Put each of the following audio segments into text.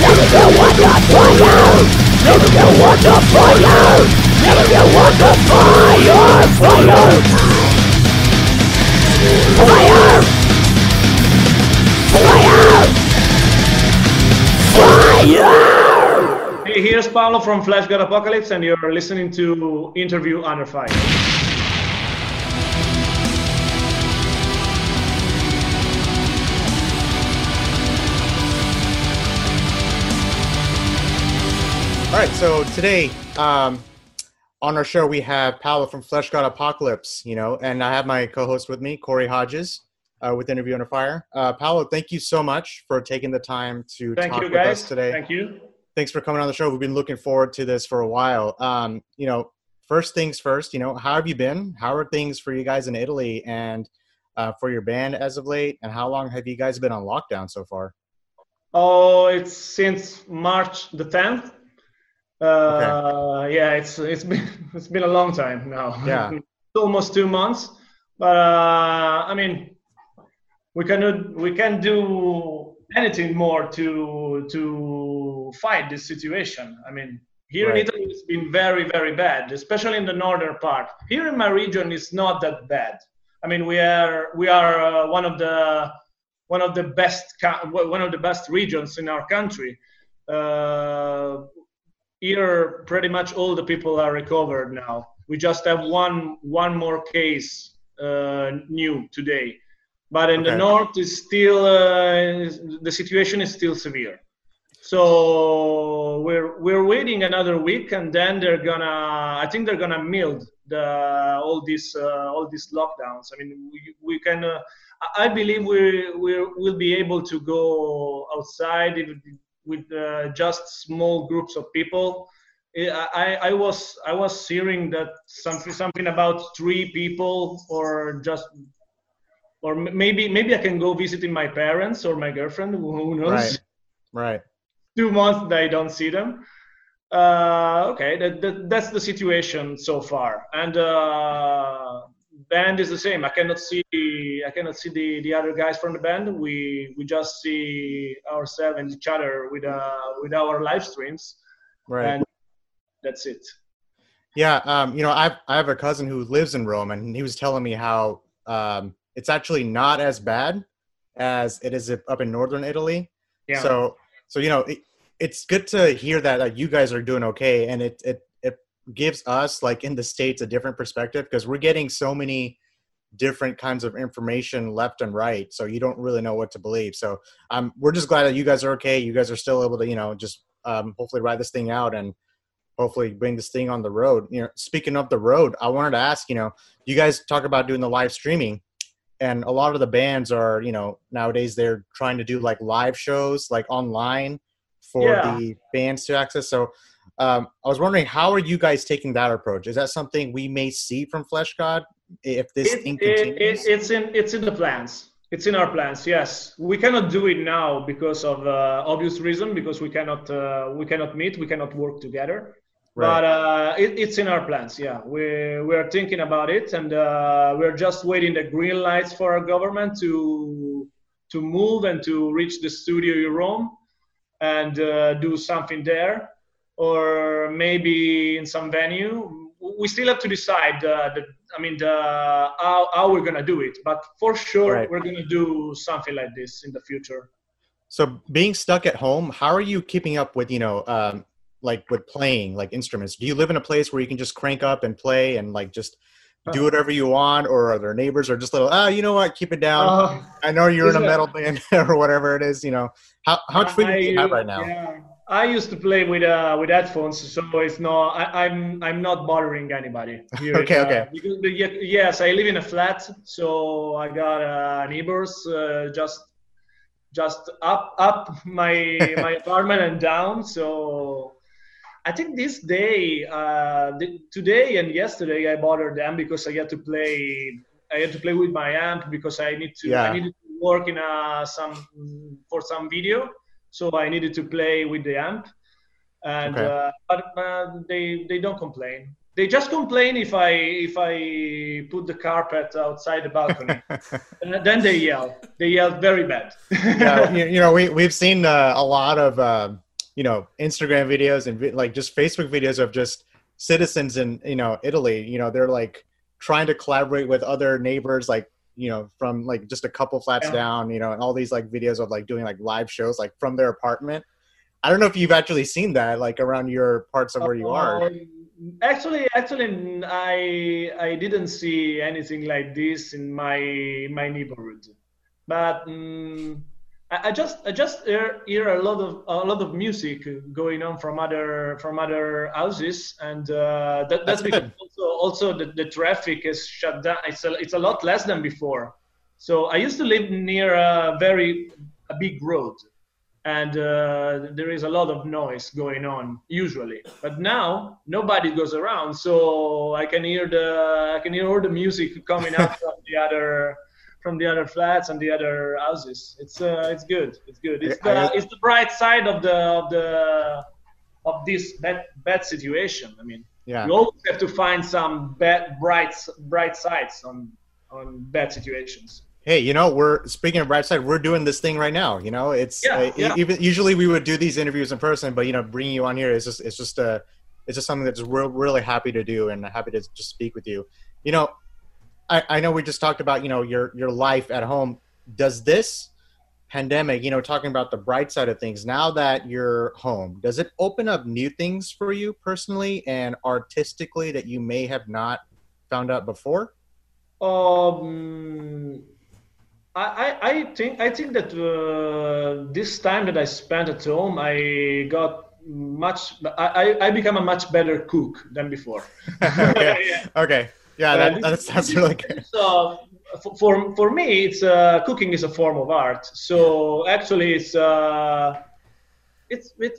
Never get what the fire Never get what the fire Never get what the fire Fire Fire Fire Fire Hey, here's Paolo from Fleshgod Apocalypse, and you're listening to Interview Under Fire. All right, so today um, on our show we have Paolo from Fleshgod Apocalypse, you know, and I have my co-host with me, Corey Hodges, uh, with Interview Under Fire. Uh, Paolo, thank you so much for taking the time to Thank talk you, with guys. us today. Thank you. Thanks for coming on the show. We've been looking forward to this for a while. Um, you know, first things first, you know, how have you been? How are things for you guys in Italy and uh, for your band as of late? And how long have you guys been on lockdown so far? Oh, it's since March the 10th. Uh, Yeah, it's it's been it's been a long time now. Yeah. Almost two months. But uh, I mean, we cannot we can do anything more to to fight this situation. I mean, here Right. in Italy it's been very very bad, especially in the northern part. Here in my region it's not that bad. I mean, we are we are uh, one of the one of the best one of the best regions in our country. Uh, here, pretty much all the people are recovered now. We just have one one more case uh, new today, but in the north is still uh, the situation is still severe. So we're we're waiting another week, and then they're gonna. I think they're gonna mild the all these uh, all these lockdowns. I mean, we, we can. Uh, I I believe we we will be able to go outside if, with uh, just small groups of people. I, I, was I was hearing that something something about three people or just or maybe maybe I can go visiting my parents or my girlfriend. Who knows? Right. Right. Two months that I don't see them. Uh, okay, that, that that's the situation so far. And uh, band is the same. I cannot see I cannot see the, the other guys from the band. We we just see ourselves and each other with uh with our live streams, Right. and that's it. Yeah, um, you know, I've I have a cousin who lives in Rome, and he was telling me how um, it's actually not as bad as it is up in northern Italy. Yeah. So, so you know, it, it's good to hear that like, you guys are doing okay, and it it it gives us like in the states a different perspective because we're getting so many different kinds of information left and right, so you don't really know what to believe. So, um, we're just glad that you guys are okay. You guys are still able to, you know, just um, hopefully ride this thing out and hopefully bring this thing on the road. You know, speaking of the road, I wanted to ask, you know, you guys talk about doing the live streaming and a lot of the bands are, you know, nowadays they're trying to do like live shows like online for Yeah. the bands to access. So um, I was wondering, how are you guys taking that approach? Is that something we may see from Fleshgod if this It- thing it- continues? it- it's in it's in the plans. It's in our plans. Yes, we cannot do it now because of uh, obvious reason. Because we cannot uh, we cannot meet. We cannot work together. But uh, it, it's in our plans. Yeah, we we're thinking about it, and uh, we're just waiting the green lights for our government to to move and to reach the studio in Rome and uh, do something there, or maybe in some venue. We still have to decide. Uh, the, I mean, the, how how we're gonna do it. But for sure, Right. we're gonna do something like this in the future. So being stuck at home, how are you keeping up with, you know, um, like with playing like instruments? Do you live in a place where you can just crank up and play and like just do whatever you want, or are there neighbors or just little? Ah, you know what? Keep it down. Uh, I know you're in a metal band or whatever it is. You know, how how much freedom do you have right now? Yeah. I used to play with uh, with headphones, so it's not. I, I'm I'm not bothering anybody. Here, Okay, uh, okay. Because yes, I live in a flat, so I got uh, neighbors uh, just just up up my my apartment and down. So I think this day, uh, the, today and yesterday, I bothered them because I had to play. I had to play with my amp because I need to. Yeah. I needed to work in uh, some for some video, so I needed to play with the amp. And Okay. uh, but uh, they they don't complain. They just complain if I if I put the carpet outside the balcony. and then they yell. They yell very bad. yeah, you, you know, we we've seen uh, a lot of uh, you know Instagram videos and vi- like just Facebook videos of just citizens in you know Italy. You know they're like trying to collaborate with other neighbors, like you know from like just a couple flats Yeah. down. You know, and all these like videos of like doing like live shows like from their apartment. I don't know if you've actually seen that like around your parts of where you are. Um, Actually, actually, I I didn't see anything like this in my my neighborhood, but um, I, I just I just hear, hear a lot of a lot of music going on from other from other houses, and uh, that, That's that's because also also the, the traffic is shut down. It's a, it's a lot less than before. So I used to live near a very a big road and uh, there is a lot of noise going on usually but now nobody goes around so i can hear the i can hear all the music coming up from the other from the other flats and the other houses. It's uh, it's good. It's good. It's I- the, it's the bright side of the of the of this bad bad situation i mean. Yeah. you always have to find some bad bright bright sides on on bad situations. Hey you know we're speaking of bright side we're doing this thing right now you know? It's Yeah, uh, yeah. even usually we would do these interviews in person but you know bringing you on here is just it's just uh it's just something that's we're really happy to do and happy to just speak with you. You know i i know we just talked about you know your your life at home does this pandemic you know talking about the bright side of things now that you're home does it open up new things for you personally and artistically that you may have not found out before Um, I, I, think I think that uh, this time that I spent at home, I got much. I, I I become a much better cook than before. okay Yeah. okay yeah Uh, that, that's that's really good So for for, for me, it's uh, cooking is a form of art. So actually, it's uh, it's it.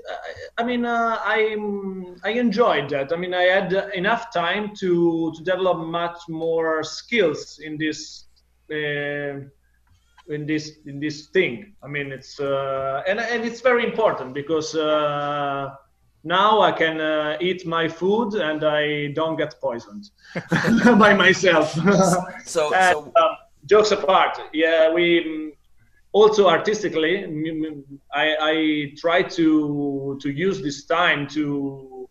I mean, uh, I I enjoyed that. I mean, I had enough time to to develop much more skills in this. Uh, in this in this thing i mean it's uh, and and it's very important because uh, now i can uh, eat my food and i don't get poisoned by myself So, and, so um, jokes apart, yeah, we also artistically, I, I try to to use this time to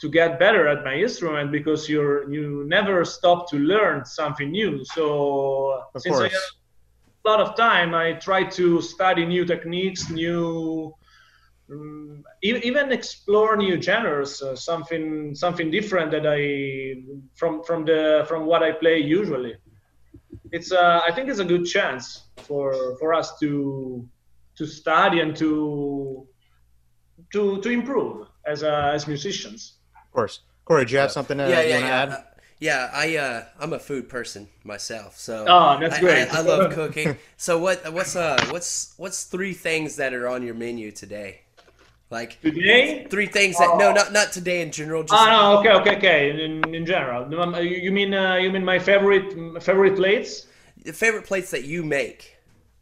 to get better at my instrument because you're you never stop to learn something new. So Of since I course. have a lot of time, I try to study new techniques, new. Um, e- even explore new genres, uh, something something different that I from from the from what I play usually it's uh, I think it's a good chance for for us to to study and to to to improve as uh, as musicians. Of course. Corey, do you have something to, yeah, you yeah, yeah. add? Uh, yeah, I uh, I'm a food person myself, so Oh, that's I- great. I, I love cooking. So what what's uh what's what's three things that are on your menu today? Like Today? three things that no, not not today in general. Just Ah, no, okay, okay, okay. In, in general, um, you you mean uh, you mean my favorite favorite plates? the favorite plates that you make.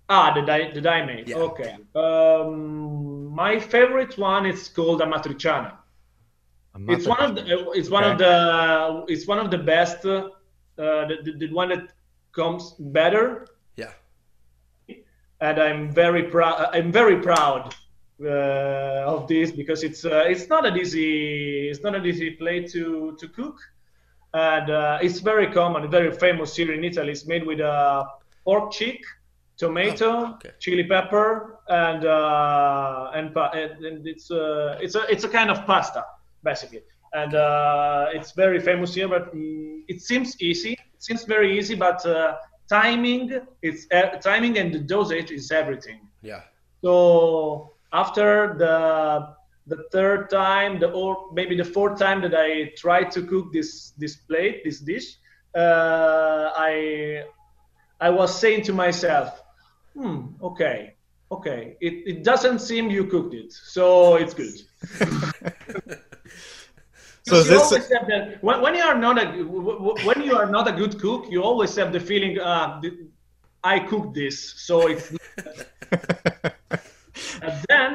Ah, that I that I made. Yeah, okay. Um, my favorite one is called amatriciana. I'm it's one of the- the it's one of the it's one of the best uh, the, the, the one that comes better Yeah. and i'm very proud i'm very proud uh, of this because it's uh, it's not an easy it's not an easy plate to to cook. And uh, it's very common very famous here in italy. It's made with uh, pork cheek tomato Oh, okay. chili pepper and uh, and, and and it's uh, it's a it's a kind of pasta basically. And uh, it's very famous here but mm, it seems easy. It seems very easy but uh, timing it's uh, timing and the dosage is everything. Yeah. so after the the third time the or maybe the fourth time that i tried to cook this this plate this dish uh, i i was saying to myself hmm okay okay it, it doesn't seem you cooked it so it's good So you this always have that when, when you are not a w- w- when you are not a good cook, you always have the feeling, uh, I cooked this, so it's. then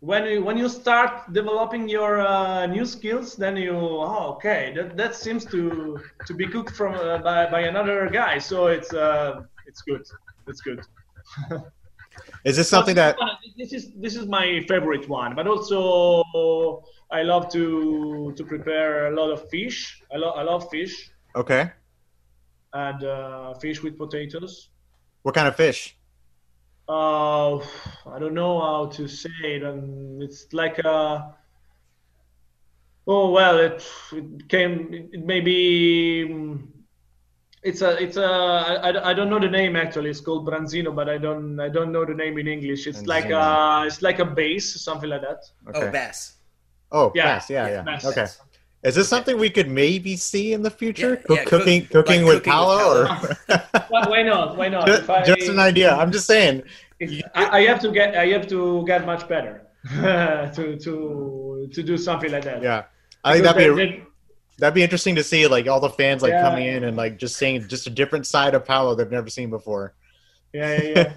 when you when you start developing your uh, new skills, then you oh okay that, that seems to to be cooked from uh, by, by another guy, so it's uh, it's good, it's good. is this something that This is this is my favorite one. But also, I love to to prepare a lot of fish. I love I love fish Okay. and uh, fish with potatoes. What kind of fish? Uh, I don't know how to say it. Um, it's like a. Oh well, it, it came. It, it may mm, It's a. It's a. I, I, I don't know the name actually. It's called branzino, but I don't. I don't know the name in English. It's like a. It's like a bass, something like that. Okay. Oh, bass. Oh, Yeah, bass. Yeah, yeah. bass. Okay. Is this something we could maybe see in the future? Yeah, Cook- yeah, cook- cooking, cooking like with cooking with Paolo, Why, why not? Why not? or I- just an idea? I'm just saying. if- I, I have to get. I have to get much better to to to do something like that. Yeah, I think Because that'd be then- a, that'd be interesting to see, like all the fans like Yeah. coming in and like just seeing just a different side of Paolo they've never seen before. yeah, yeah, yeah.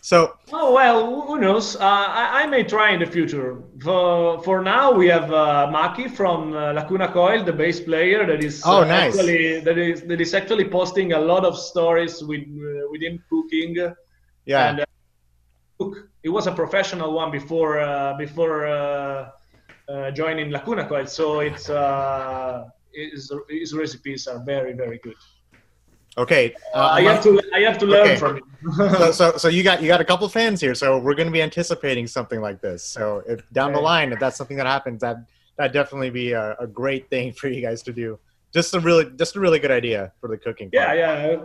So Oh well, who knows? Uh, I, I may try in the future. For for now, we have uh, Maki from uh, Lacuna Coil, the bass player that is Oh, uh, nice. actually that is that is actually posting a lot of stories with uh, with cooking. yeah, And uh, cook. He was a professional one before uh, before uh, uh, joining Lacuna Coil, so it's uh, his, his recipes are very very good. Okay. Uh, I have to I have to learn Okay. from him. so, so so you got you got a couple fans here, so we're going to be anticipating something like this. So if down the line, if that's something that happens, that that definitely be a, a great thing for you guys to do. Just a really just a really good idea for the cooking. yeah, part. yeah,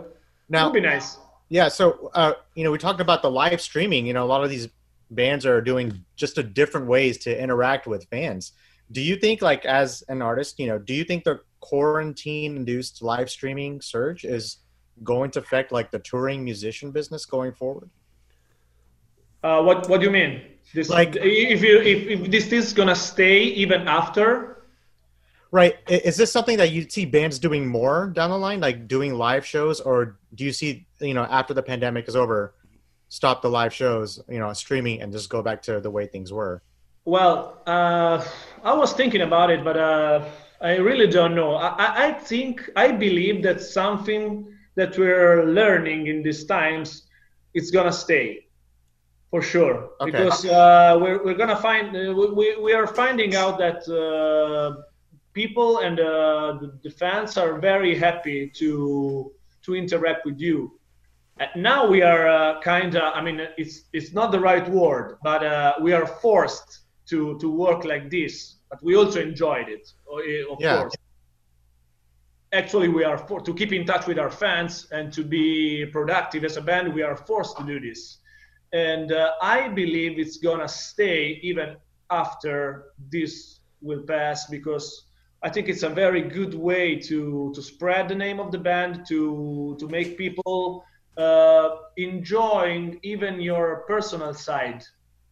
Now, would be nice. Yeah, so uh, you know, we talked about the live streaming. You know, a lot of these bands are doing just a different ways to interact with fans. Do you think, like, as an artist, you know, do you think the quarantine-induced live streaming surge is going to affect like the touring musician business going forward? Uh, what What do you mean? This Like- if you if, if this is gonna stay even after? Right. Is this something that you see bands doing more down the line, like doing live shows, or do you see, you know, after the pandemic is over, stop the live shows, you know, streaming, and just go back to the way things were? Well, uh, I was thinking about it, but uh, I really don't know. I, I- I think I believe that something that we're learning in these times, it's gonna stay, for sure. Okay. Because uh, we're we're gonna find uh, we we are finding out that uh, people and uh, the, fans are very happy to to interact with you. Uh, now we are uh, kind of i mean it's it's not the right word but uh, we are forced to to work like this but we also enjoyed it eh, of Yeah. course actually we are for to keep in touch with our fans and to be productive as a band we are forced to do this. And uh, i believe it's gonna stay even after this will pass because i think it's a very good way to to spread the name of the band to to make people uh, enjoying even your personal side.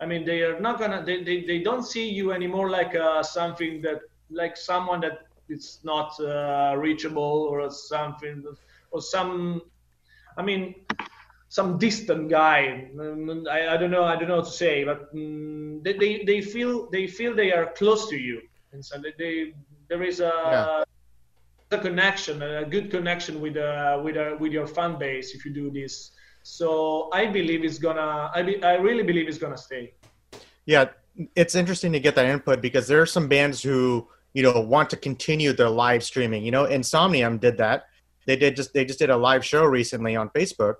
I mean they are not gonna they, they, they don't see you anymore like uh, something that like someone that it's not uh, reachable or something or some i mean some distant guy Mm, I, I don't know i don't know what to say but mm, they, they, they feel they feel they are close to you. And so they, they there is a Yeah. a connection a good connection with uh, with uh, with your fan base if you do this. So i believe it's gonna i, be, I really believe it's gonna stay. Yeah, it's interesting to get that input because there are some bands who you know want to continue their live streaming. You know, Insomnium did that. They did just they just did a live show recently on Facebook,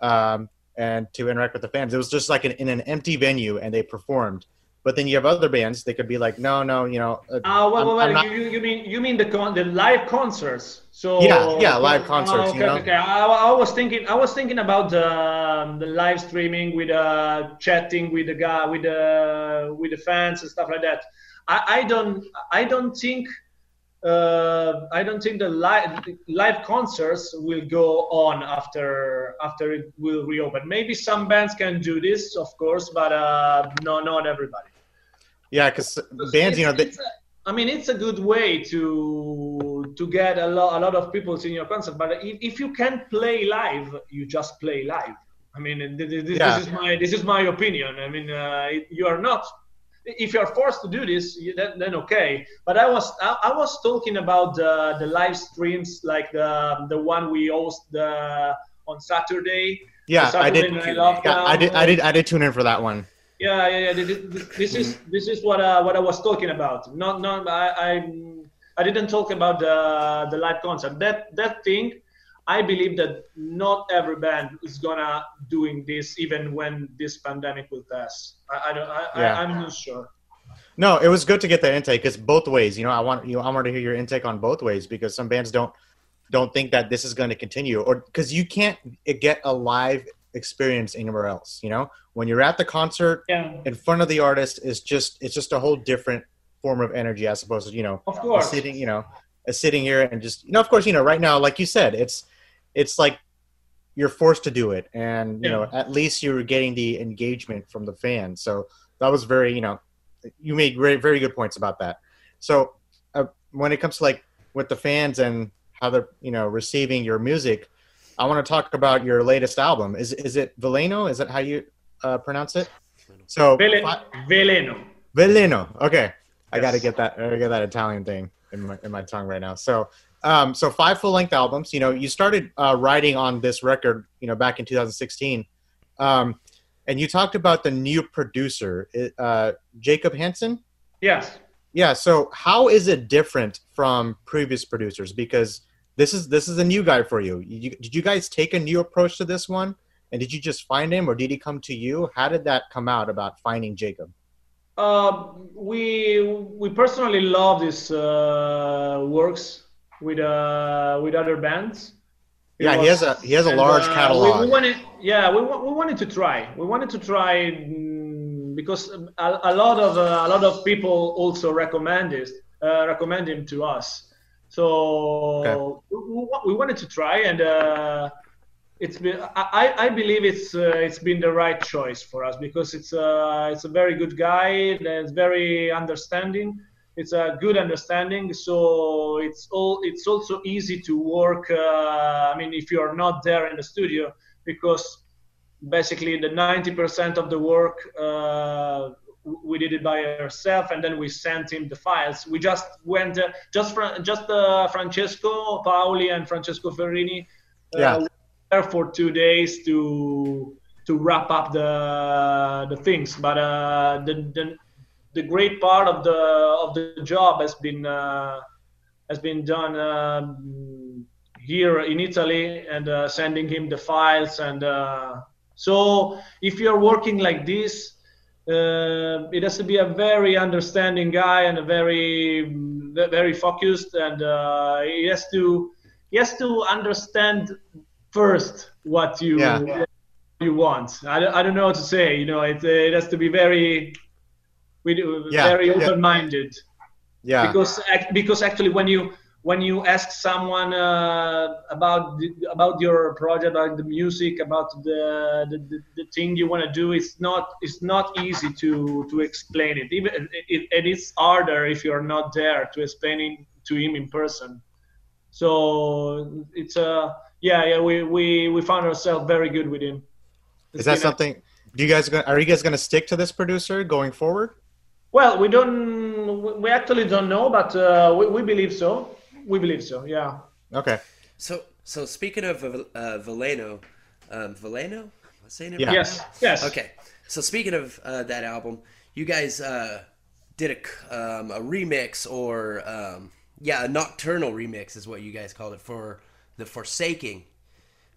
um, and to interact with the fans. It was just like an, in an empty venue, and they performed. But then you have other bands. They could be like, no, no, you know. uh, Ah, well, well, well, not- you, you mean you mean the con- the live concerts? So Yeah, yeah, live concerts, okay, you know? okay. I, I was thinking, I was thinking about the um, the live streaming with uh, chatting with the guy, with the with the fans and stuff like that. I, I don't, I don't think, uh, I don't think the live live concerts will go on after after it will reopen. Maybe some bands can do this, of course, but uh, no, not everybody yeah, because bands, you know, they, a- I mean, it's a good way to to get a lot a lot of people in your concert. But if, if you can't play live, you just play live. I mean, th- th- this, Yeah. this is my this is my opinion. I mean, uh, you are not. If you are forced to do this, you, then, then okay. But I was I, I was talking about the the live streams like the the one we host the on Saturday. yeah, I did. Yeah, I did. I did. I did tune in for that one. Yeah, yeah, yeah. This, is this is what uh, what I was talking about. Not not I I, I didn't talk about the the live concert. That that thing, I believe that not every band is gonna doing this even when this pandemic will pass. I, I don't. I, Yeah. I, I'm not sure. No, it was good to get that intake because both ways. You know, I want you. I want to hear your intake on both ways because some bands don't don't think that this is going to continue, or because you can't get a live experience anywhere else. You know, when you're at the concert Yeah, in front of the artist, is just it's just a whole different form of energy as opposed to you know of course. sitting you know a sitting here and just you know of course you know right now like you said it's it's like you're forced to do it and you know at least you're getting the engagement from the fans so that was very you know you made very very good points about that so uh, when it comes to like with the fans and how they're you know receiving your music i want to talk about your latest album is is it veleno is that how you uh, pronounce it so Vele- fi- Veleno. Veleno. Okay, I got to get that. I gotta get that Italian thing in my in my tongue right now. So, um, so five full length albums. You know, you started uh, writing on this record. You know, back in 2016, um, and you talked about the new producer, uh, Jacob Hansen. Yes. Yeah. So, how is it different from previous producers? Because this is this is a new guy for you. you. Did you guys take a new approach to this one? And did you just find him, or did he come to you? How did that come out about finding Jacob? Uh, we we personally love these uh, works with uh, with other bands. Yeah, he has a he has a and, large uh, catalog. We, wanted, yeah, we, we wanted to try. We wanted to try mm, because a, a lot of uh, a lot of people also recommend it, uh, recommend him to us. So we, we we wanted to try, and uh, it's been. I, I believe it's uh, it's been the right choice for us because it's uh, it's a very good guy. and It's very understanding. It's a good understanding. So it's all. It's also easy to work. Uh, I mean, if you are not there in the studio, because basically the 90% of the work uh, we did it by ourselves and then we sent him the files we just went uh, just Fra- just uh, francesco paoli and francesco ferrini uh, Yeah. were there for two days to to wrap up the the things but uh, the, the the great part of the of the job has been uh, has been done um, here in Italy and uh, sending him the files and uh, so if you're working like this uh, it has to be a very understanding guy and a very very focused and uh, he has to he has to understand first what you Yeah. you want I, don't- I don't know what to say you know it, it has to be very we do- Yeah, very open-minded Yeah. because because actually when you when you ask someone uh, about the, about your project about the music about the the, the, the thing you want to do it's not it's not easy to to explain it even it, it is harder if you're not there to explain it to him in person so it's a yeah yeah we we, we found ourselves very good with him Is that It's been a- something? Do you guys are you guys going to stick to this producer going forward? Well we don't we actually don't know but uh, we, we believe so we believe so yeah Okay. So, so speaking of uh, Veleno, um, Veleno, Am I saying it Yeah. right? yes yes Okay. So speaking of uh, that album, you guys uh, did a, c- um, a remix or um, yeah, a nocturnal remix is what you guys called it for the Forsaking,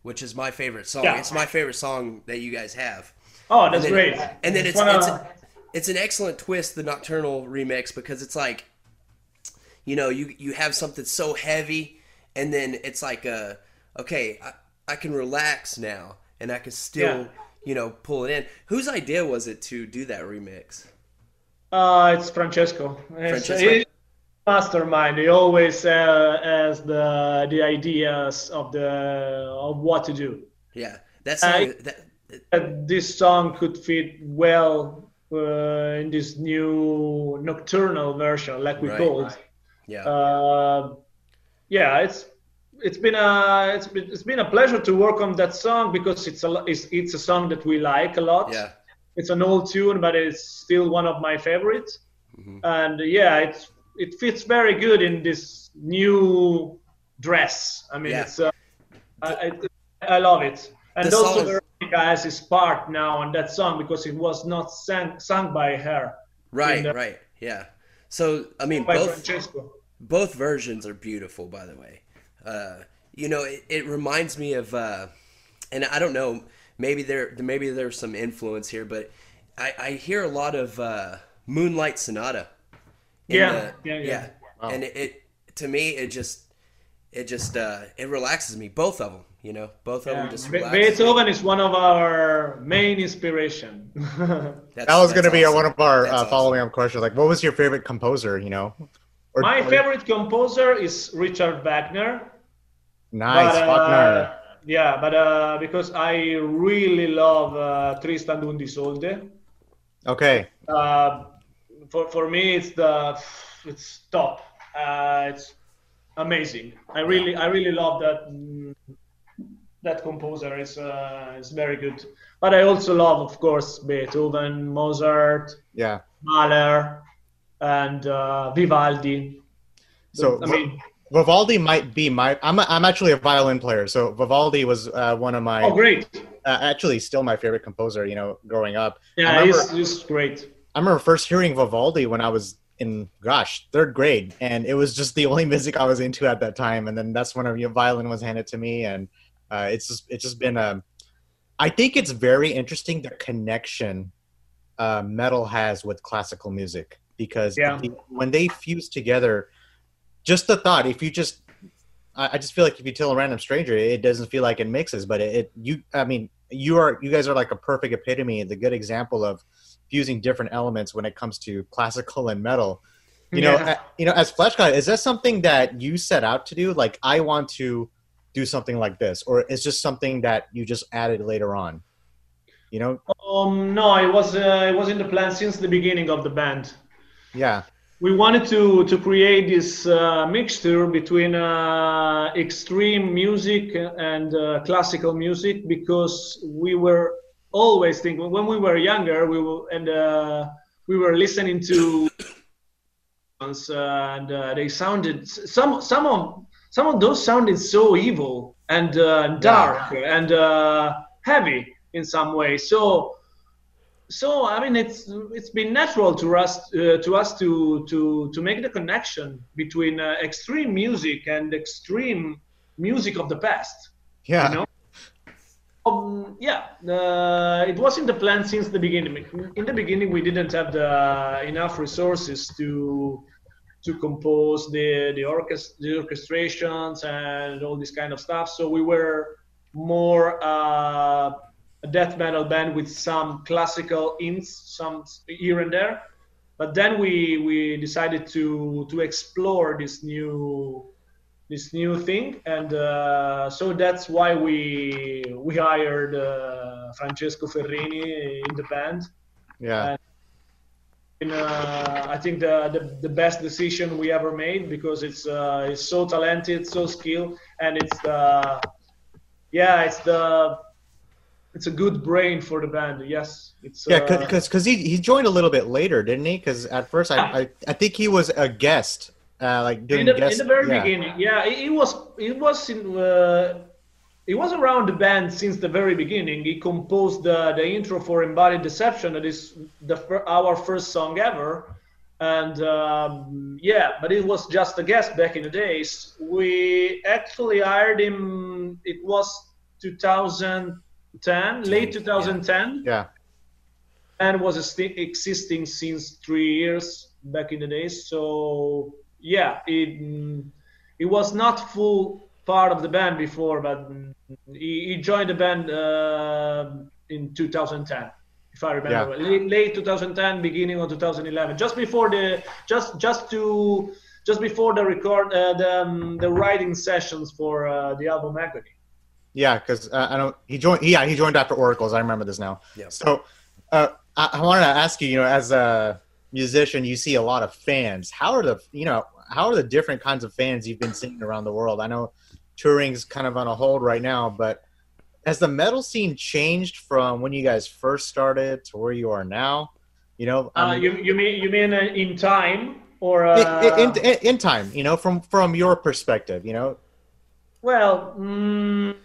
which is my favorite song. Yeah. It's my favorite song that you guys have. Oh, that's then- great. And then it's one of- it's, it's an excellent twist, the nocturnal remix, because it's like, you know, you you have something so heavy, and then it's like a okay, I, I can relax now, and I can still Yeah. you know pull it in. Whose idea was it to do that remix? uh, it's Francesco. It's, Francesco? mastermind. He always uh, has the the ideas of the of what to do. Yeah, that song. I- that That this song could fit well uh, in this new nocturnal version, like we Right. called. yeah, Uh, yeah, it's it's been a it's been, it's been a pleasure to work on that song because it's a it's, it's a song that we like a lot. yeah, it's an old tune, but it's still one of my favorites. Mhm. And yeah, it's it fits very good in this new dress. I mean, Yeah. it's uh, I, I, I love it, and The also is- has his part now on that song because it was not sang, sung by her. Right, the- right, yeah. So I mean, By both Francesco. both versions are beautiful, by the way. Uh, you know, it, it reminds me of, uh, and I don't know, maybe there maybe there's some influence here, but I, I hear a lot of uh, Moonlight Sonata. in Yeah, yeah, yeah. And it, it to me it just it just uh, it relaxes me. Both of them, you know, both of Yeah. them just relax. Beethoven is one of our main inspiration. That's- That was going to that's be awesome. one of our That's uh, awesome. following up questions. Like, what was your favorite composer? You know, or, My or- favorite composer is Richard Wagner. Nice, But, uh, yeah, but uh, because I really love uh, Tristan und Isolde. Okay, Uh, for for me, it's the it's top. Uh, it's amazing. I really I really love that mm, that composer. is uh, it's very good. But I also love, of course, Beethoven, Mozart, yeah. Mahler, and uh, Vivaldi. So I mean, Vivaldi might be my. I'm a, I'm actually a violin player, so Vivaldi was uh, one of my. oh great! Uh, actually, still my favorite composer. You know, growing up. I Yeah, remember- he's, he's great. I remember first hearing Vivaldi when I was in gosh third grade, and it was just the only music I was into at that time. And then that's when a violin was handed to me, and uh, it's just it's just been a. I think it's very interesting the connection uh, metal has with classical music because Yeah. the- when they fuse together, just the thought if you just. I I just feel like if you tell a random stranger, it doesn't feel like it mixes, but it, it you. I mean, you are you guys are like a perfect epitome, the good example of fusing different elements when it comes to classical and metal. You know, uh, you know, as Fleshgod, is that something that you set out to do? Like, I want to do something like this, or it's just something that you just added later on? You know, Um, no, it was uh, it was in the plan since the beginning of the band. yeah, We wanted to to create this uh, mixture between uh, extreme music and uh, classical music because we were always thinking when we were younger we were and uh, we were listening to uh, and uh, they sounded some some of some of those sounded so evil and uh, dark and uh, heavy in some way so so I mean, it's it's been natural to us uh, to us to to to make the connection between uh, extreme music and extreme music of the past. yeah, You know? Um, yeah, uh, it was in the plan since the beginning. In the beginning, we didn't have the enough resources to to compose the the, orchest- the orchestrations and all this kind of stuff. So we were more uh, a death metal band with some classical ints, some here and there. But then we we decided to to explore this new this new thing, and uh, so that's why we we hired uh, Francesco Ferrini in the band. yeah, And, uh, I think the, the the best decision we ever made because it's uh, it's so talented, so skilled, and it's the yeah, it's the it's a good brain for the band. Yes, it's yeah. uh, Because because he he joined a little bit later, didn't he? Because at first I, I I think he was a guest, uh, like doing in the, in the very yeah. beginning yeah it, it was it was in uh, it was around the band since the very beginning. He composed the, the intro for embodied deception. That is the our first song ever. And um, yeah but it was just a guest back in the days. We actually hired him it was 2010 late 2010 Yeah, and was existing since three years back in the days. So yeah, it it was not full part of the band before, but he, he joined the band uh, in 2010, if I remember. Yeah. Late, late 2010, beginning of 2011, just before the just just to just before the record uh, the um, the writing sessions for uh, the album Agony. yeah. Because uh, I don't. He joined. Yeah, he joined after Oracles. I remember this now. Yeah. So, uh, I, I wanted to ask you. You know, as a musician, you see a lot of fans. How are the you know how are the different kinds of fans you've been seeing around the world? I know touring's kind of on a hold right now, but has the metal scene changed from when you guys first started to where you are now? You know, I Uh, you you mean you mean uh, in time or in, uh, in, in, in time, you know, from from your perspective, you know. Well, mm,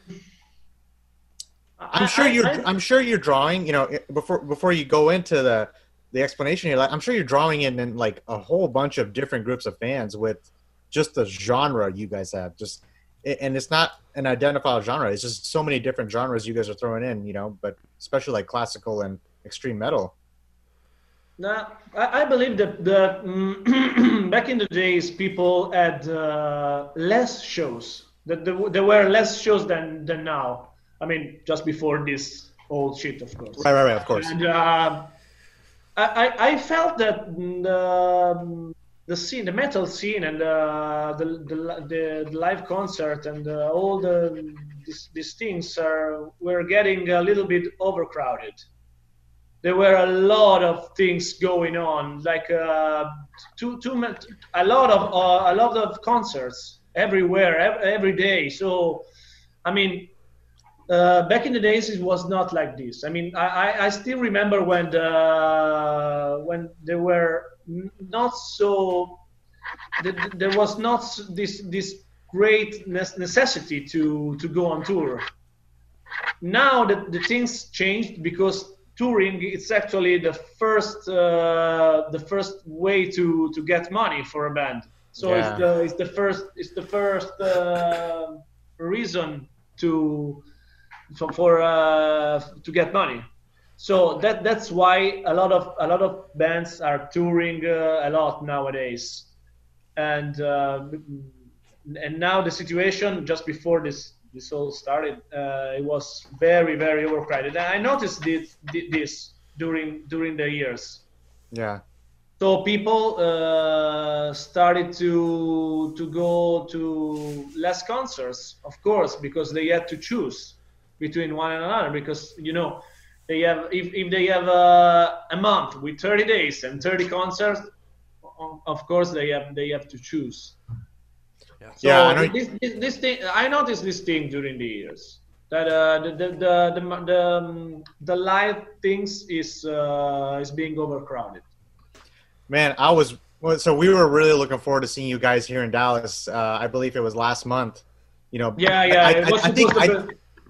I'm sure you're. I, am sure you're drawing. You know, before before you go into the the explanation here, like, I'm sure you're drawing in, in like a whole bunch of different groups of fans with just the genre you guys have. Just and it's not an identifiable genre. It's just so many different genres you guys are throwing in. You know, but especially like classical and extreme metal. Now, I, I believe that the mm, back in the days, people had uh, less shows. That there, there were less shows than than now. I mean, just before this old shit, of course. Right, right, right. Of course. And uh, I, I felt that the, the scene, the metal scene, and uh, the, the, the live concert and uh, all the these, these things are were getting a little bit overcrowded. There were a lot of things going on, like uh, too much, a lot of uh, a lot of concerts everywhere, every, day. So, I mean, uh, back in the days it was not like this. I mean, I, I still remember when the, when there were not so there was not this this great necessity to to go on tour. Now that the things changed because touring it's actually the first uh, the first way to to get money for a band. So yeah. it's the it's the first it's the first uh, reason to for, for uh, to get money. So that that's why a lot of a lot of bands are touring uh, a lot nowadays, and uh, and now the situation just before this this all started, uh, it was very very overcrowded. And I noticed this this during during the years. Yeah. So people uh, started to to go to less concerts, of course, because they had to choose between one and another because you know they have if, if they have a, a month with 30 days and 30 concerts of course they have they have to choose. Yeah, so yeah I this, this, this, thing i noticed this thing during the years that uh, the, the, the, the, the, um, the live things is uh, is being overcrowded. Man i was so we were really looking forward to seeing you guys here in dallas uh, i believe it was last month you know. Yeah yeah I, I, I think I,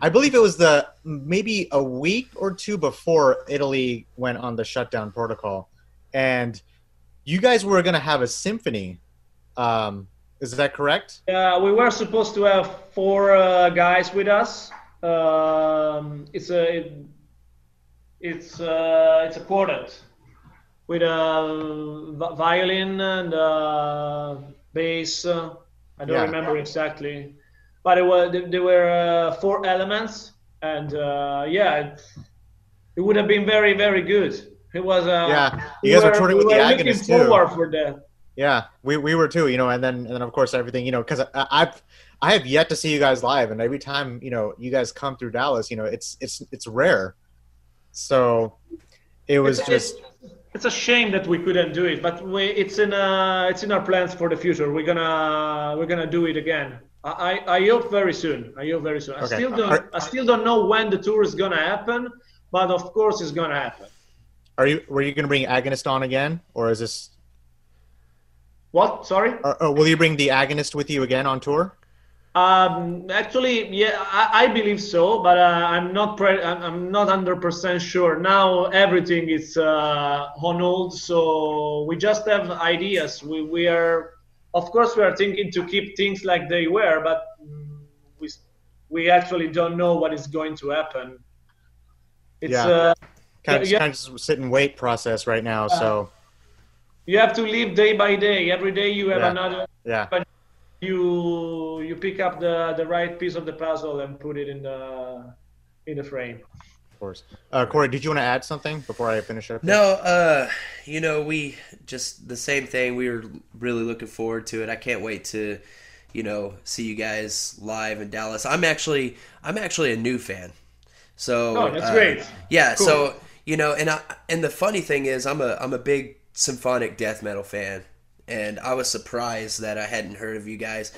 I believe it was the maybe a week or two before Italy went on the shutdown protocol, and you guys were going to have a symphony. Um, is that correct? Yeah, we were supposed to have four uh, guys with us. Um, it's a it, it's uh, it's a quartet with a violin and a bass. I don't yeah. remember exactly but it was there were uh, four elements, and uh, yeah, it, it, would have been very very good. It was uh, yeah. You guys were, were touring with we the Agonist too. for that. Yeah, we, we were too, you know, and then and then of course everything, you know, because I've I have yet to see you guys live, and every time you know you guys come through Dallas, you know, it's it's it's rare. So it was it's, just. It's, it's a shame that we couldn't do it, but we, it's in uh, it's in our plans for the future. We're gonna we're gonna do it again. I, I hope very soon. I hope very soon. I okay. still don't I still don't know when the tour is gonna happen, but of course it's gonna happen. Are you were you gonna bring Agonist on again, or is this? What? Sorry. Or, or will you bring the Agonist with you again on tour? Um, actually, yeah, I, I believe so, but uh, I'm not pre- I'm not hundred percent sure. Now everything is uh, on hold, so we just have ideas. We we are of course we are thinking to keep things like they were but we we actually don't know what is going to happen. It's yeah. uh, kind, of, yeah, kind of sit and wait process right now uh, so. You have to live day by day. Every day you have yeah. another yeah. but you you pick up the the right piece of the puzzle and put it in the in the frame course. Uh, Corey, did you want to add something before I finish up? No, uh, you know, we just the same thing. We were really looking forward to it. I can't wait to, you know, see you guys live in Dallas. I'm actually, I'm actually a new fan. So, oh, that's uh, great. Yeah. Cool. So, you know, and I, and the funny thing is, I'm a, I'm a big symphonic death metal fan, and I was surprised that I hadn't heard of you guys,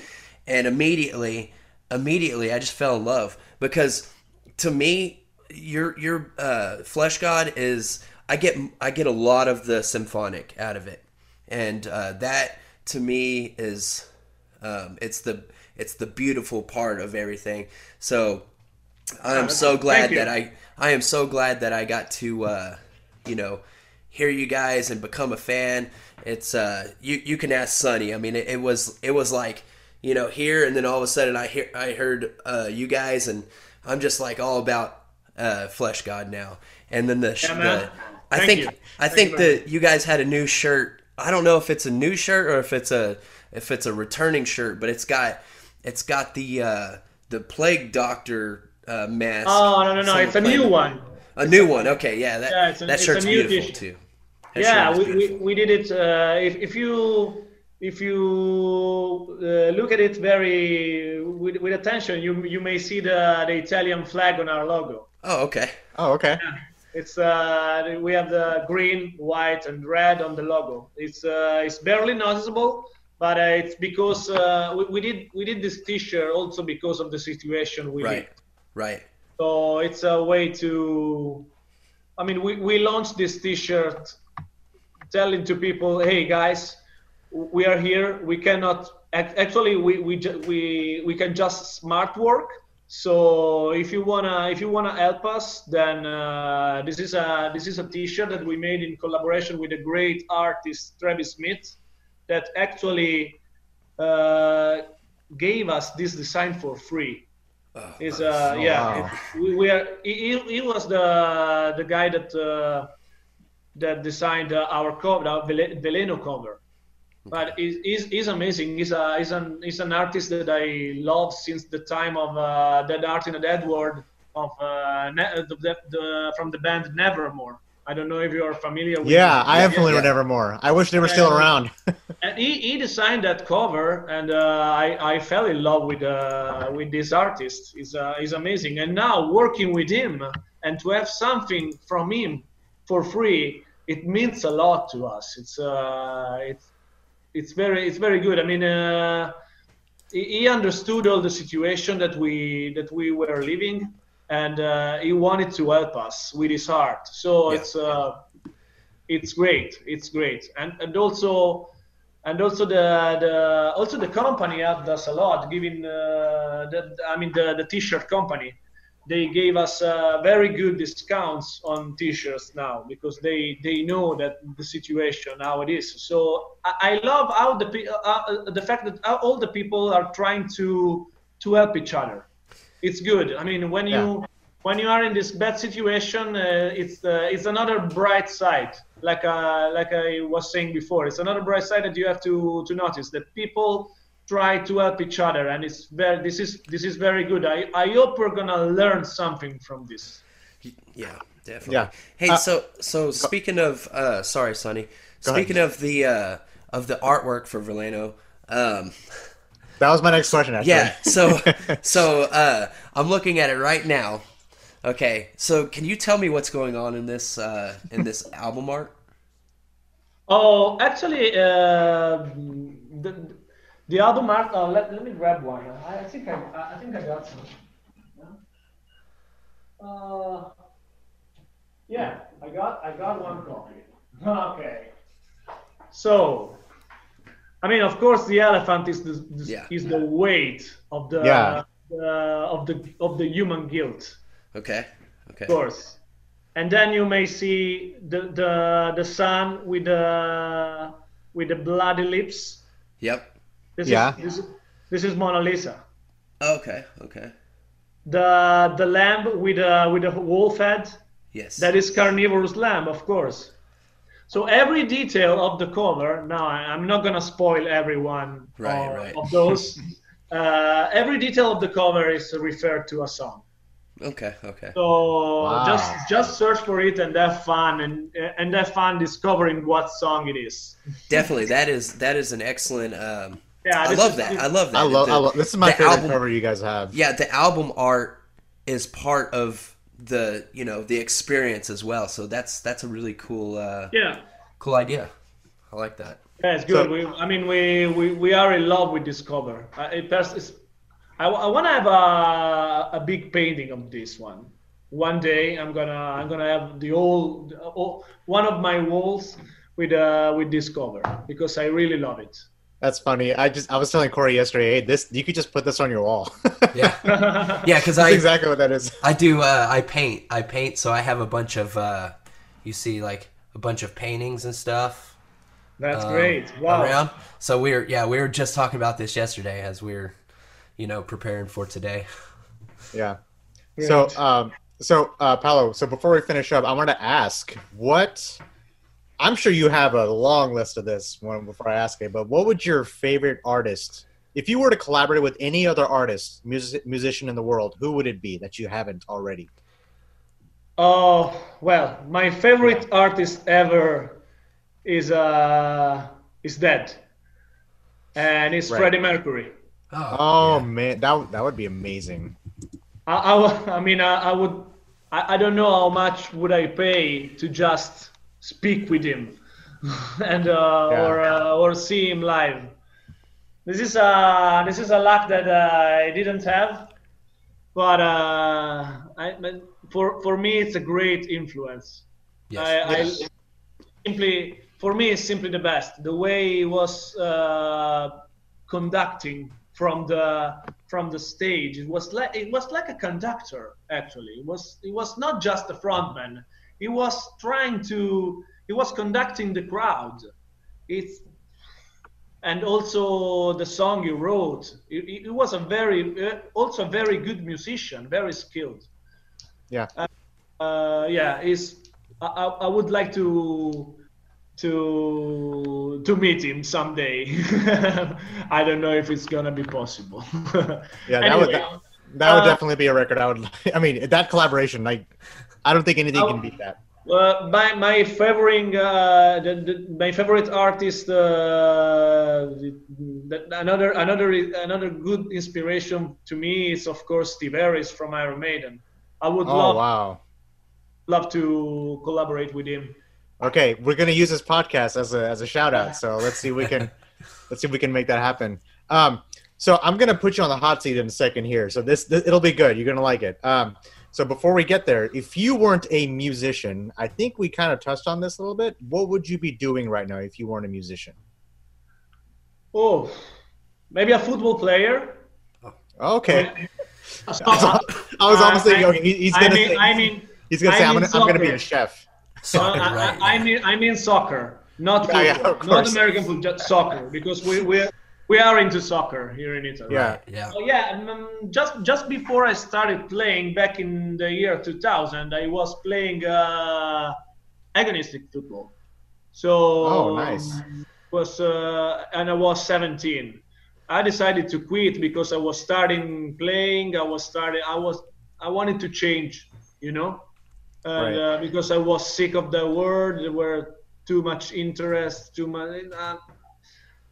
and immediately, immediately, I just fell in love because to me your your uh, Fleshgod is I get I get a lot of the symphonic out of it, and uh, that to me is um, it's the it's the beautiful part of everything. So I am so glad that I I am so glad that I got to uh, you know hear you guys and become a fan. It's uh, you you can ask Sonny. I mean, it, it was it was like you know here and then all of a sudden I hear I heard uh, you guys and I'm just like all about uh, Fleshgod now. And then the, Yeah, the I Thank think you. I Thank think that you guys had a new shirt. I don't know if it's a new shirt or if it's a if it's a returning shirt, but it's got it's got the uh, the plague doctor uh, mask. Oh no no no! It's a new one. A new one. Okay, yeah, that Yeah, a- that shirt's beautiful dish. too. That yeah, we, we, we did it. Uh, if, if you if you uh, look at it very with, with attention, you you may see the the Italian flag on our logo. Oh, okay. Oh, okay. It's uh, we have the green, white, and red on the logo. It's uh, it's barely noticeable, but uh, it's because uh, we, we did we did this T-shirt also because of the situation we Right, hit. right. So it's a way to, I mean, we, we launched this T-shirt, telling to people, hey guys, we are here. We cannot actually we we we we can just smart work. So if you wanna if you wanna help us, then uh, this is a this is a T-shirt that we made in collaboration with a great artist Travis Smith, that actually uh, gave us this design for free. Oh, is uh yeah wow. it- we, we are he, he- was the the guy that uh, that designed uh, our cover our Vele- Veleno cover but he's, he's, he's amazing he's a he's an he's an artist that I love since the time of uh, Dead Heart in a Dead World of uh, ne- the, the, the, from the band Nevermore I don't know if you're familiar with Yeah. I am familiar with yeah. Nevermore. I wish they were still around. and he, he designed that cover and uh, I, I fell in love with uh, with this artist he's, uh, he's amazing and now working with him and to have something from him for free it means a lot to us it's uh, it's it's very it's very good. I mean uh, he, understood all the situation that we that we were living and uh, he wanted to help us with his heart. So Yeah. it's uh, it's great. It's great. And and also and also the, the also the company helped us a lot giving uh, the, i mean the, the t-shirt company they gave us uh, very good discounts on t-shirts now because they they know that the situation how it is. So i, I love how the uh, uh, the fact that all the people are trying to to help each other. It's good. I mean when you when you are in this bad situation uh, it's uh, it's another bright side. Like uh, like i was saying before it's another bright side that you have to to notice that people try to help each other and it's very this is this is very good i i hope we're gonna learn something from this Yeah, definitely. Yeah. Hey, Uh, so so speaking of, uh, sorry, Sonny. Go ahead. Speaking of the uh, of the artwork for Veleno, um, That was my next question. Actually. yeah. So so uh, I'm looking at it right now. Okay, so can you tell me what's going on in this uh, in this album art? oh actually uh, the the album art uh, let, let me grab one i, I think i i think i got some uh, yeah i got i got one copy okay so I mean, of course, the elephant is the, the Yeah. is the weight of the, Yeah. the of the of the human guilt, Okay. Okay. of course. And then you may see the the the sun with the with the bloody lips. Yep. This Yeah. is this, is- this is Mona Lisa. Okay. Okay. The the lamb with a with a wolf head. Yes. That is carnivorous lamb, of course. So every detail of the cover. Now I- I'm not gonna spoil everyone Right, of, right. of those. uh, every detail of the cover is referred to a song. okay. Okay. So Wow. just just search for it and have fun and and have fun discovering what song it is. Definitely. That is that is an excellent. Um, Yeah, I love that. I love that. I love, The- I love. This is my favorite album- cover you guys have. yeah the album art is part of the you know the experience as well so that's that's a really cool uh Yeah. cool idea i like that Yeah, it's good. So- we, I mean, we, we, we are in love with this cover. Uh, it pers- it's, I, I want to have a, a big painting of this one. One day, I'm gonna I'm gonna have the old, the- one of my walls with uh with this cover because I really love it. That's funny. I just I was telling Corey yesterday, hey, this you could just put this on your wall. Yeah, yeah, because I exactly what that is. I do uh, I paint I paint, so I have a bunch of uh, you see like a bunch of paintings and stuff. That's um, great. Wow. Around. So we are yeah we were just talking about this yesterday as we are you know preparing for today. Yeah. Great. So um so uh Paolo, so before we finish up, I want to ask what I'm sure you have a long list of this one before I ask it, but what would your favorite artist if you were to collaborate with any other artist, music, musician in the world, who would it be that you haven't already? Oh well, my favorite artist ever is uh is dead, and it's Right. Freddie Mercury. Oh, Oh yeah. man, that would- that would be amazing. I I mean, I, I would, I, I don't know how much would I pay to just speak with him, and uh, Yeah. or uh, or see him live. This is uh this is a luck that uh, I didn't have, but uh, I, but for for me it's a great influence. Yes. I, I simply for me it's simply the best. The way he was uh, conducting from the from the stage, it was like it was like a conductor. Actually, it was it was not just a frontman. He was trying to he was conducting the crowd. It's and also the song he wrote. He, he was a very uh, also a very good musician, very skilled Yeah. uh, yeah, is I, I would like to to to meet him someday. I don't know if it's gonna be possible. Yeah, that would Anyway, that, would uh, definitely be a record. I would. I mean, that collaboration, like, I don't think anything Oh. can beat that. Uh, my my favorite uh, the, the, my favorite artist uh, the, the, another another another good inspiration to me is of course Steve Harris from Iron Maiden. I would Oh love wow. love to collaborate with him. Okay, we're gonna use this podcast as a as a shout out. So let's see if we can let's see if we can make that happen. Um, so I'm gonna put you on the hot seat in a second here. So this, this it'll be good. You're gonna like it. Um, so before we get there, if you weren't a musician, I think we kind of touched on this a little bit. What would you be doing right now if you weren't a musician? Oh, maybe a football player. Okay, Uh, I was almost thinking, I- okay, he's gonna mean, say, I mean, he's going to say, I'm gonna I'm gonna be a chef. Soccer, I, right? I, I mean, I mean soccer, not football, yeah, of not. American football, just soccer, because we we we are into soccer here in Italy. Yeah. yeah. Oh yeah, um, just just before I started playing back in the year 2000, I was playing uh, agonistic football. So Oh, nice. Was uh, and I was 17. I decided to quit because I was starting playing. I was starting. I was. I wanted to change. You know, and Right. uh, because I was sick of the world. There were too much interest. Too much. Uh,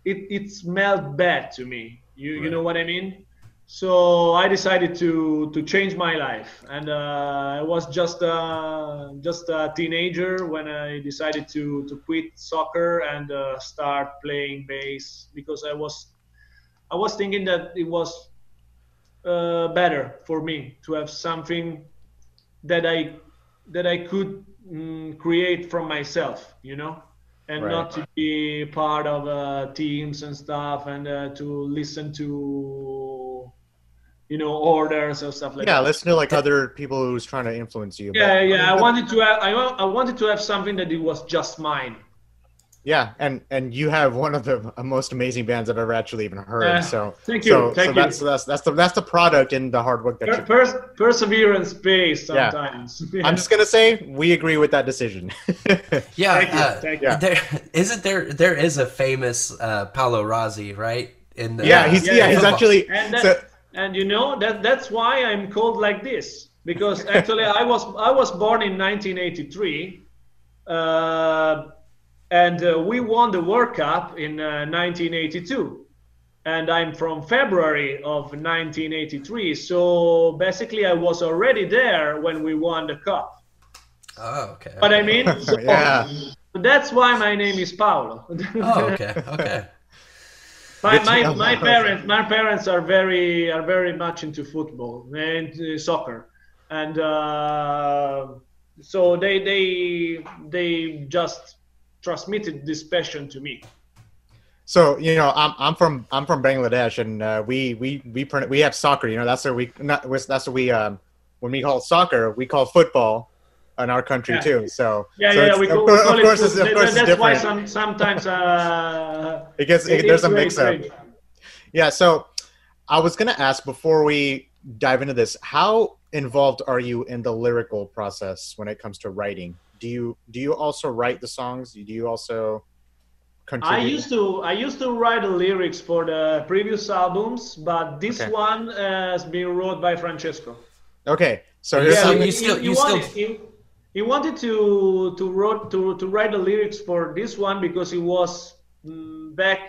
it it smelled bad to me. You you know what I mean? So I decided to to change my life, and uh, I was just uh, just a teenager when I decided to to quit soccer and uh, start playing bass because I was I was thinking that it was uh, better for me to have something that I that I could mm, create from myself, you know, and Right. not to be part of uh, teams and stuff and uh, to listen to you know orders or stuff like Yeah, that. listen to like other people who's trying to influence you. Yeah, yeah. I wanted to have I, I wanted to have something that it was just mine. Yeah, and and you have one of the most amazing bands I've ever actually even heard. Yeah. so Thank you, So, thank so you. that's that's that's the that's the product in the hard work that Per- you. pers- perseverance pays Yeah. sometimes. I'm just gonna say we agree with that decision. Yeah, Thank you, uh, thank you. Yeah. there isn't there there is a famous uh, Paolo Rossi, right? In the, yeah, he's Yeah, yeah, he's actually. and that, so, and you know that that's why I'm called like this because actually I was I was born in 1983, uh, and uh, we won the World Cup in uh, 1982, and I'm from February of 1983. So basically, I was already there when we won the cup. Oh, okay. But I mean, so Yeah. that's why my name is Paolo. Oh, okay, okay. My, my, my parents my parents are very are very much into football and uh, soccer and uh, so they they they just transmitted this passion to me So you know, I'm I'm from I'm from Bangladesh, and uh, we we we print, we have soccer. You know, that's what we not that's what we um when we call soccer, we call football in our country Yeah. too. So Yeah, so yeah, we of call, course, we call of course, it's, of course, That's why some, sometimes uh, It gets it- it, there's a very mix up. strange. Yeah, so I was gonna ask before we dive into this, how involved are you in the lyrical process when it comes to writing? Do you do you also write the songs? Do you also contribute? I used to I used to write the lyrics for the previous albums, but this Okay. one has been wrote by Francesco. Okay, so Yeah, here's so something- you still- he, you still- wanted, he, he wanted to to wrote to to write the lyrics for this one because he was mm, back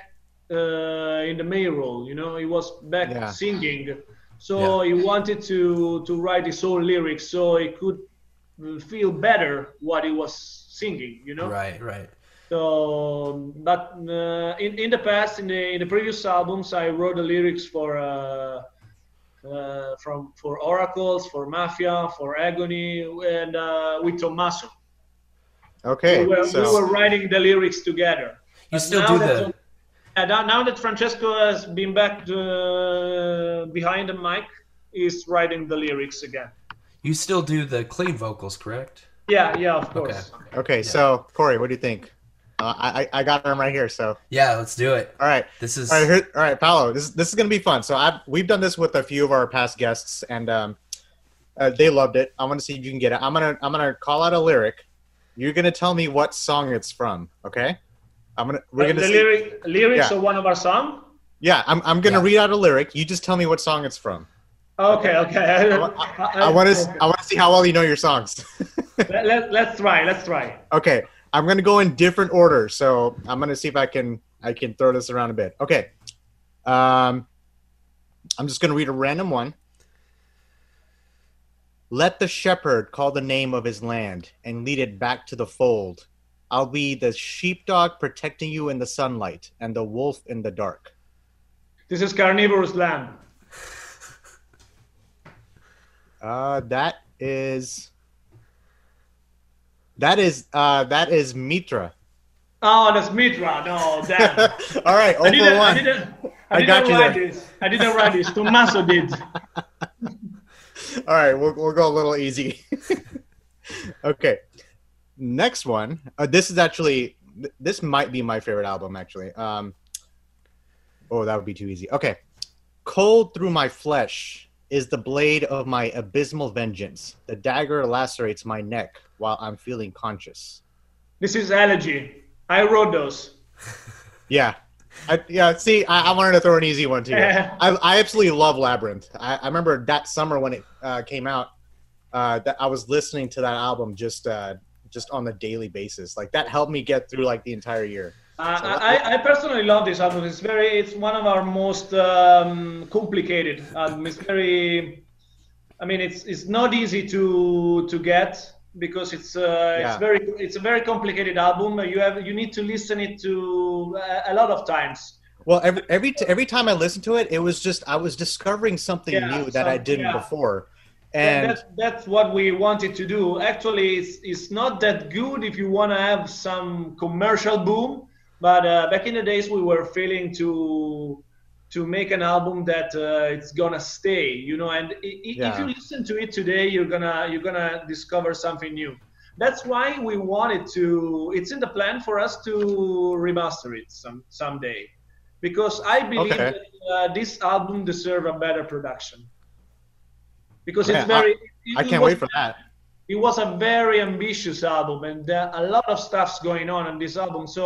uh, in the main role. You know, he was back Yeah. singing, so he wanted to to write his own lyrics so he could feel better what he was singing. You know. Right, right. So, but uh, in in the past, in the in the previous albums, I wrote the lyrics for uh, uh, from for Oracles, for Mafia, for Agony, and uh, with Tommaso. okay. we, were, so we were writing the lyrics together. You But still now do that- the Yeah, now, now that Francesco has been back to, behind the mic, he's writing the lyrics again. You still do the clean vocals, correct? Yeah, yeah, of course. okay, so Corey, what do you think? Uh, I I I got them right here. So Yeah, let's do it. all right. This is All right, here, all right, Paolo. This this is gonna be fun. So I've we've done this with a few of our past guests, and um, uh, they loved it. I want to see if you can get it. I'm gonna I'm gonna call out a lyric. You're gonna tell me what song it's from. Okay? I'm gonna we're The gonna see. lyric, lyrics Yeah. of one of our song. Yeah, I'm I'm gonna Yeah. read out a lyric. You just tell me what song it's from. Okay, okay. I, I, I want to I want to see how well you know your songs. let, let, let's try. Let's try. okay, I'm gonna go in different order. So I'm gonna see if I can I can throw this around a bit. Okay. Um, I'm just gonna read a random one. Let the shepherd call the name of his land and lead it back to the fold. I'll be the sheepdog protecting you in the sunlight and the wolf in the dark. This is Carnivorous Lamb. Uh, that is that is uh that is Mitra. Oh, that's Mitra. No, damn. All right, I over didn't, I one. didn't, I I didn't got you write there. this. I didn't write this. Tommaso did. All right, we'll we'll go a little easy. okay, next one. Uh, this is actually th- this might be my favorite album actually. Um, oh, that would be too easy. Okay, cold through my flesh is the blade of my abysmal vengeance. The dagger lacerates my neck while I'm feeling conscious. This is Elegy. I wrote those. Yeah. I, yeah, see, I, I wanted to throw an easy one to you. I, I absolutely love Labyrinth. I, I remember that summer when it uh, came out, uh, that I was listening to that album just uh, just on a daily basis. Like that helped me get through like the entire year. Uh, I, I personally love this album. It's very, it's one of our most um, complicated album. It's very, I mean, it's it's not easy to to get because it's uh, Yeah. it's very it's a very complicated album. You have you need to listen it to a, a lot of times. Well, every every t- every time I listened to it, it was just I was discovering something Yeah, new that I didn't yeah. before, And and that's, that's what we wanted to do. Actually, it's, it's not that good if you want to have some commercial boom. But uh, back in the days, we were feeling to to make an album that uh, it's gonna stay, you know. And i- i- if you listen to it today, you're gonna you're gonna discover something new. That's why we wanted to. It's in the plan for us to remaster it some someday, because I believe Okay. that uh, this album deserves a better production. Because Yeah, it's very. I it can't was- wait for that. it was a very ambitious album and there a lot of stuff's going on in this album so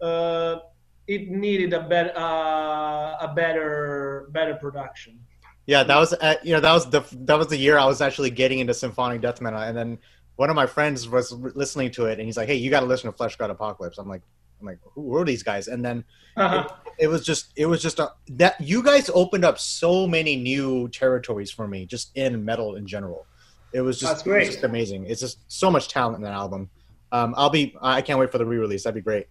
uh, it needed a better uh, a better better production Yeah, that was uh, you know that was the that was the year I was actually getting into symphonic death metal, and then one of my friends was listening to it, and he's like, "Hey, you got to listen to Fleshgod Apocalypse." I'm like, "I'm like, who are these guys?" And then uh-huh. it was just it was just a, that you guys opened up so many new territories for me just in metal in general. It was just great. it was just amazing. It's just so much talent in that album. Um, I'll be I can't wait for the re-release. That'd be great.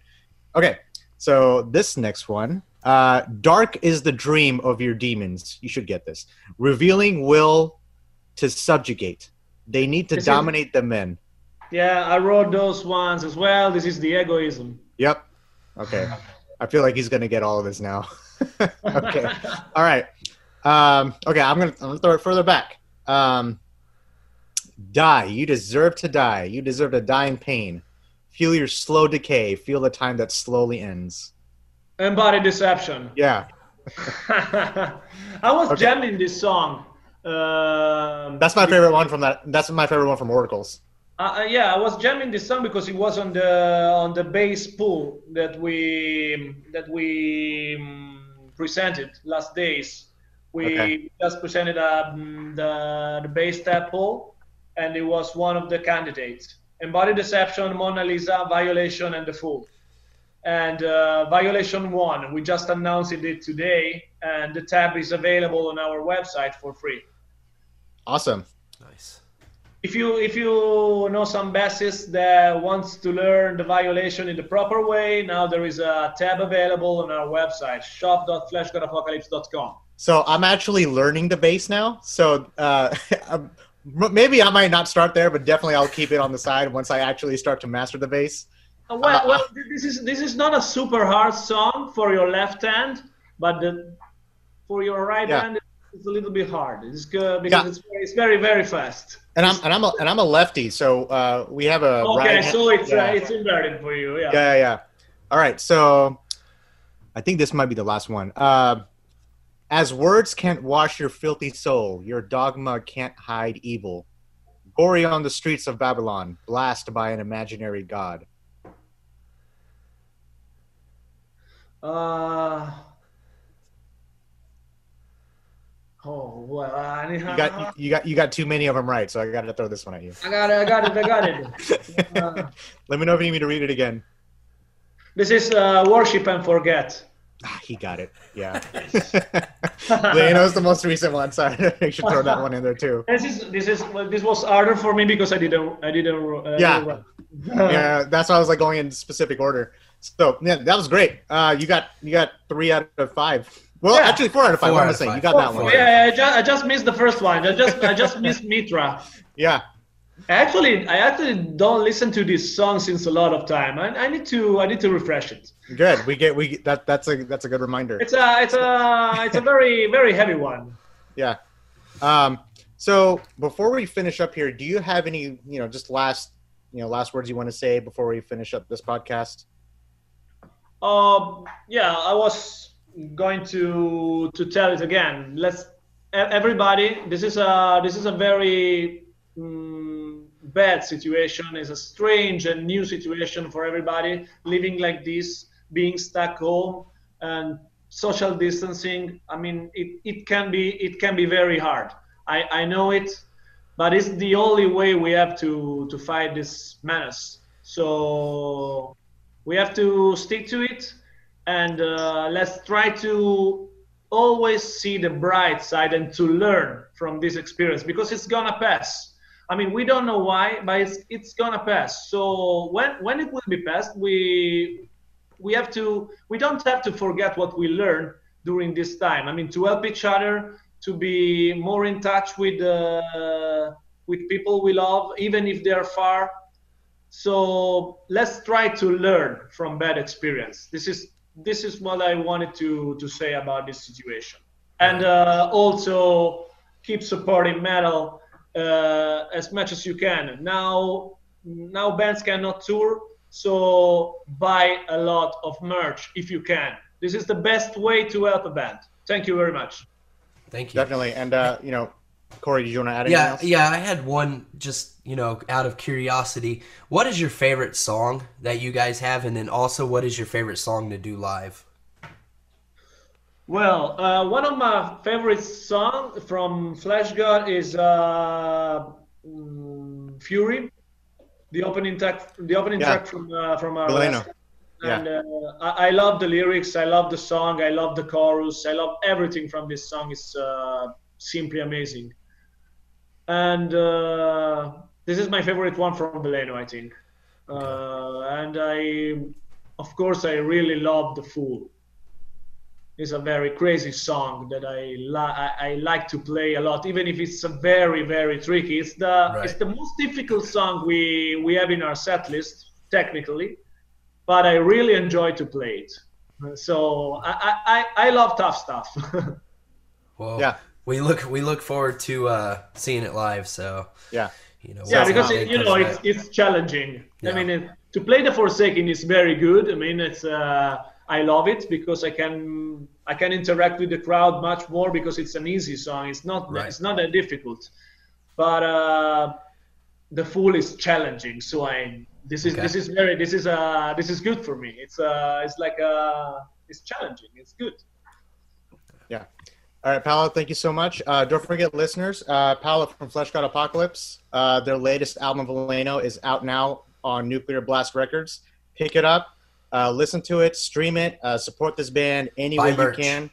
Okay, so this next one, uh, dark is the dream of your demons. You should get this. Revealing will to subjugate. They need to This is- dominate the men. yeah i wrote those ones as well this is the egoism Yep. Okay. I feel like he's gonna get all of this now. okay. All right. Um, okay, I'm gonna, I'm gonna throw it further back. Um, die. You deserve to die. You deserve to die in pain. Feel your slow decay. Feel the time that slowly ends. Embody deception. Yeah. I was Okay. jamming this song. Um, That's my favorite one from that. That's my favorite one from Oracles. Uh, uh, yeah, I was jamming this song because it was on the on the bass pool that we that we um, presented last days. We Okay. just presented um, the the bass tap pool, and it was one of the candidates: Embodied Deception, Mona Lisa, Violation, and the Fool. And uh, Violation 1, We just announced it today, and the tab is available on our website for free Awesome. Nice. if you if you know some bassist that wants to learn the violation in the proper way, now there is a tab available on our website, shop.fleshgodapocalypse.com. So I'm actually learning the bass now. So uh, m- maybe I might not start there, but definitely I'll keep it on the side once I actually start to master the bass. Uh, Well, well, this is this is not a super hard song for your left hand, but the, for your right Yeah. hand, it's a little bit hard. It's good because Yeah. it's, very, it's very very fast. And I'm and I'm a, and I'm a lefty, so uh, we have a Okay, right. so it's yeah. uh, it's inverted for you. Yeah. yeah, yeah, yeah. All right, so I think this might be the last one. Uh, as words can't wash your filthy soul, your dogma can't hide evil. Gory on the streets of Babylon, blast by an imaginary god. Uh, oh well, I, You got you got you got too many of them right, so I got to throw this one at you. I got it. I got it. I got it. Uh, Let me know if you need me to read it again. this is uh, worship and forget. Ah, he got it. Yeah. Leo's the most recent one, so I should throw that one in there too. This is this is this was harder for me because I didn't I didn't. Uh, Yeah. Yeah, that's why I was like going in specific order. So yeah, that was great. Uh, you got you got three out of five. Well, Yeah. actually four out of five. Four what am I of saying? five. You got that one. Yeah, I just, I just missed the first one. I just I just missed Mitra. Yeah. Actually, I actually don't listen to this song since a lot of time. I, I need to I need to refresh it. Good. We get we that that's a that's a good reminder. It's a it's a it's a very very heavy one. Yeah. Um. So before we finish up here, do you have any you know just last you know last words you want to say before we finish up this podcast? Um, yeah, I was going to to tell it again. Let's everybody. This is a this is a very bad situation. It's a strange and new situation for everybody living like this, being stuck home and social distancing. I mean, it, it can be it can be very hard. I I know it, but it's the only way we have to to fight this menace. So we have to stick to it and uh, let's try to always see the bright side and to learn from this experience because it's gonna pass i mean we don't know why but it's, it's gonna pass. So when when it will be passed, we we have to we don't have to forget what we learned during this time. I mean to help each other to be more in touch with uh, with people we love even if they're far. So let's try to learn from bad experience. This is this is what i wanted to to say about this situation. And uh, also keep supporting metal uh, as much as you can now now bands cannot tour so buy a lot of merch if you can this is the best way to help a band thank you very much Thank you. Definitely. And uh, you know, Corey, did you want to add anything Yeah, else? yeah. I had one just you know out of curiosity. What is your favorite song that you guys have, and then also what is your favorite song to do live? Well, uh, one of my favorite songs from Fleshgod is uh, mm, Fury, the opening track. The opening Yeah. track from uh, from our last- And uh, I, I love the lyrics. I love the song. I love the chorus. I love everything from this song. It's uh, simply amazing. And uh, this is my favorite one from Veleno, I think. Uh, and I, of course, I really love the Fool is a very crazy song that I, li- I I like to play a lot, even if it's a very very tricky. It's the Right. it's the most difficult song we we have in our set list technically, but I really enjoy to play it. So I I, I love tough stuff. Well, Yeah. We look we look forward to uh, seeing it live. So Yeah. you know. yeah, because it it, you know it's it's challenging. Yeah. I mean, it, to play the Forsaken is very good. I mean, it's uh, I love it because I can I can interact with the crowd much more because it's an easy song. It's not Right. it's not that difficult, but uh, the Fool is challenging. So I this is Okay. this is very this is uh this is good for me. It's uh it's like uh it's challenging. It's good. Yeah. All right, Paolo, thank you so much. Uh, don't forget, listeners, uh, Paolo from Fleshgod Apocalypse, uh, their latest album, Veleno, is out now on Nuclear Blast Records. Pick it up, uh, listen to it, stream it, uh, support this band any Buy way you can.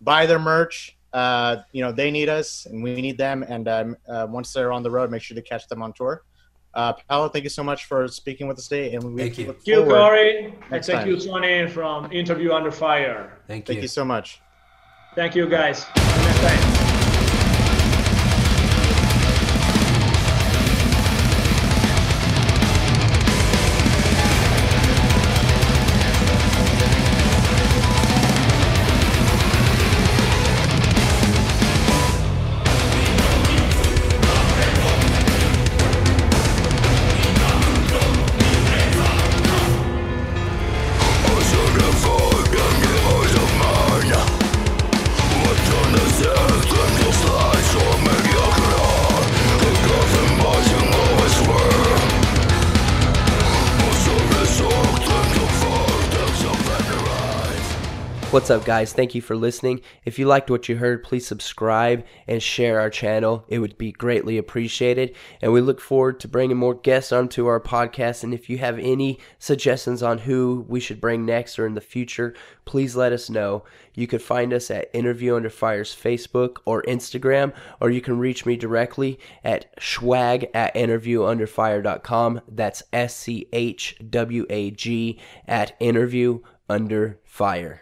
Buy their merch. Uh, you know, they need us and we need them. And um, uh, once they're on the road, make sure to catch them on tour. Uh, Paolo, thank you so much for speaking with us today. And we Thank you. Thank you, forward- Corey. And Next thank time. you, Tony, from Interview Under Fire. Thank, you. Thank you. you so much. Thank you, guys. What's up, guys? Thank you for listening. If you liked what you heard, please subscribe and share our channel. It would be greatly appreciated. And we look forward to bringing more guests onto our podcast. And if you have any suggestions on who we should bring next or in the future, please let us know. You could find us at Interview Under Fire's Facebook or Instagram, or you can reach me directly at schwag at interviewunderfire.com. That's S C H W A G at interview under fire.